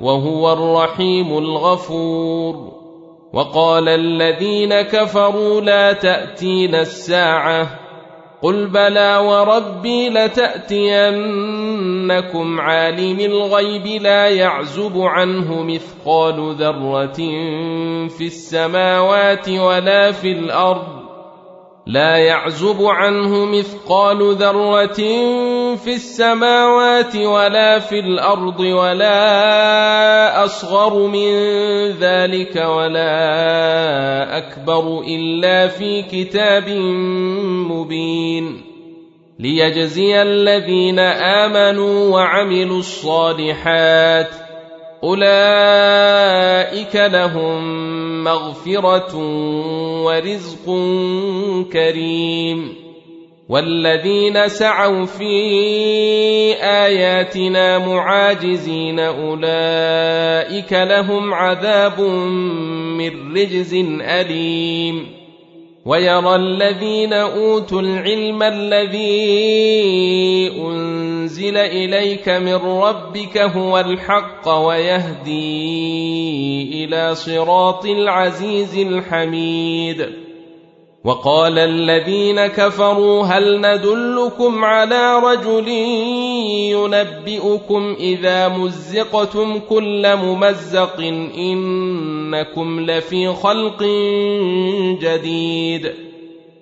وهو الرحيم الغفور. وقال الذين كفروا لا تأتين الساعة. قل بلى وربي لتأتينكم عالم الغيب لا يعزب عنه مثقال ذرة في السماوات ولا في الأرض. لا يعزب عنه مثقال ذرة في السماوات ولا في الأرض ولا أصغر من ذلك ولا أكبر إلا في كتاب مبين ليجزي الذين آمنوا وعملوا الصالحات أولئك لهم مغفرة ورزق كريم. والذين سعوا في آياتنا معاجزين أولئك لهم عذاب من رجز أليم. ويرى الذين أوتوا العلم الذي أنزل إليك من ربك هو الحق ويهدي إلى صراط العزيز الحميد. وقال الذين كفروا هل ندلكم على رجل ينبئكم إذا مزقتم كل ممزق إنكم لفي خلق جديد.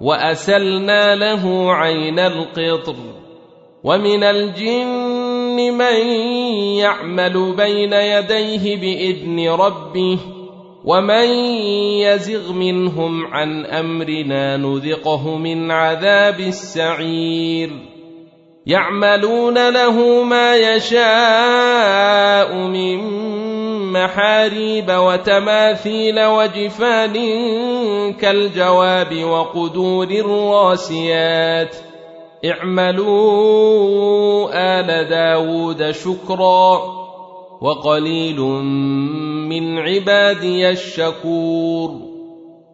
وأسلنا له عين القطر. ومن الجن من يعمل بين يديه بإذن ربه ومن يزغ منهم عن أمرنا نذقه من عذاب السعير. يعملون له ما يشاء من محاريب وتماثيل وجفان كالجواب وقدور الراسيات. اعملوا آل داود شكرا وقليل من عبادي الشكور.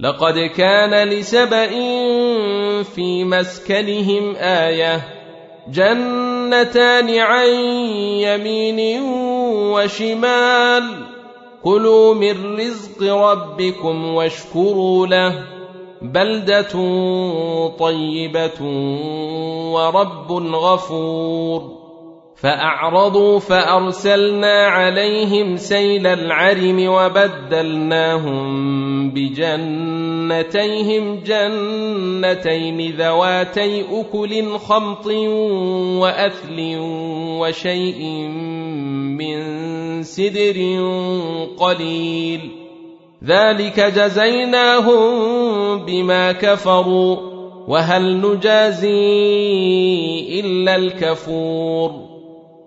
لقد كان لسبإ في مسكنهم آية. جنتان عن يمين وشمال. كلوا من رزق ربكم واشكروا له. بلدة طيبة ورب غفور. فأعرضوا فأرسلنا عليهم سيل العرم وبدلناهم بجنة جنتيهم جنتين ذواتي أكل خمط وأثل وشيء من سدر قليل. ذلك جزيناهم بما كفروا وهل نجازي إلا الكفور.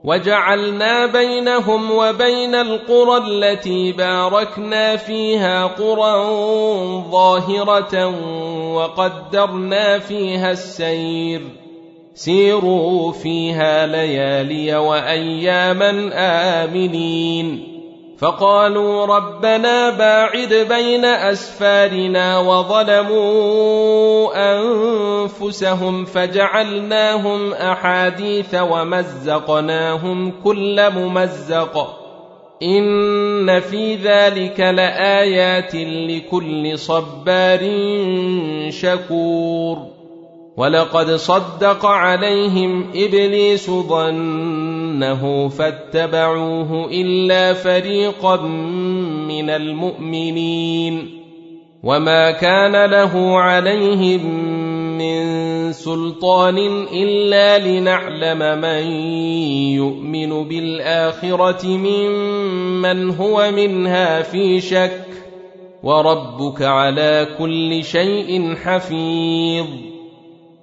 وجعلنا بينهم وبين القرى التي باركنا فيها قرى ظاهرة وقدرنا فيها السير. سيروا فيها ليالي وأياما آمنين. فقالوا ربنا باعد بين أسفارنا وظلموا أنفسهم فجعلناهم أحاديث ومزقناهم كل ممزق. إن في ذلك لآيات لكل صبار شكور. ولقد صدق عليهم إبليس ظنه فاتبعوه إلا فريقا من المؤمنين وما كان له عليهم من سلطان إلا لنعلم من يؤمن بالآخرة ممن هو منها في شك وربك على كل شيء حفيظ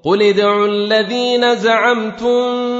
قل ادعوا الذين زعمتم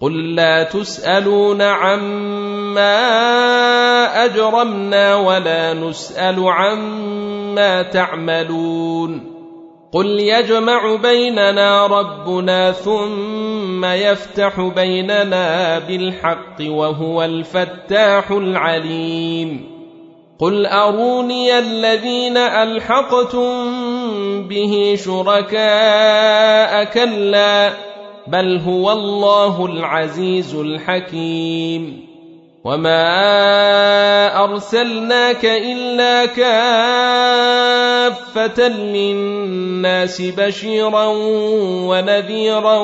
قل لا تسالون عما اجرمنا ولا نسال عما تعملون قل يجمع بيننا ربنا ثم يفتح بيننا بالحق وهو الفتاح العليم قل اروني الذين الحقتم به شركاء كلا بل هو الله العزيز الحكيم. وما ارسلناك الا كافه للناس بشيرا ونذيرا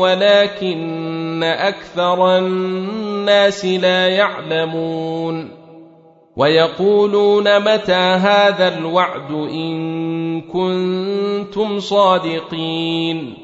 ولكن أكثر الناس لا يعلمون. ويقولون متى هذا الوعد ان كنتم صادقين.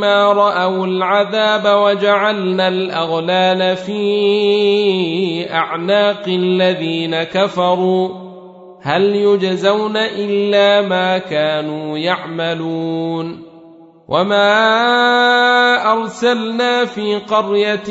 فلما راوا العذاب وجعلنا الاغلال في اعناق الذين كفروا هل يجزون الا ما كانوا يعملون وما ارسلنا في قريه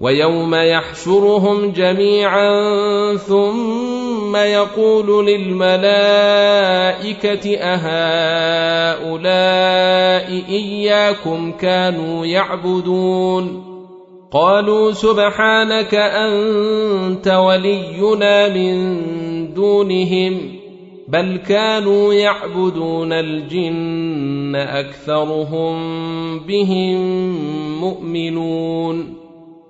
ويوم يحشرهم جميعا ثم يقول للملائكة أهؤلاء إياكم كانوا يعبدون؟ قالوا سبحانك أنت ولينا من دونهم بل كانوا يعبدون الجن أكثرهم بهم مؤمنون.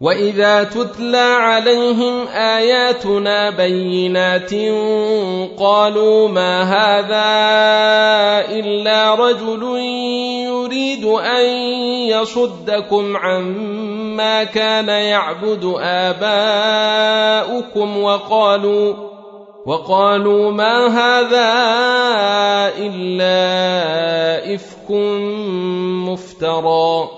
واذا تتلى عليهم اياتنا بينات قالوا ما هذا الا رجل يريد ان يصدكم عما كان يعبد اباؤكم وقالوا وقالوا ما هذا الا افك مفترى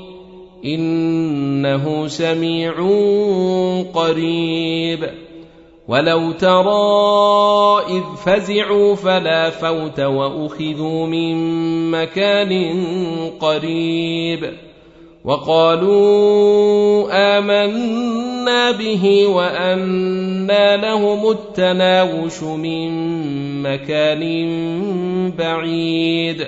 إنه سميع قريب. ولو ترى إذ فزعوا فلا فوت وأخذوا من مكان قريب. وقالوا آمنا به وأنى لهم التناوش من مكان بعيد.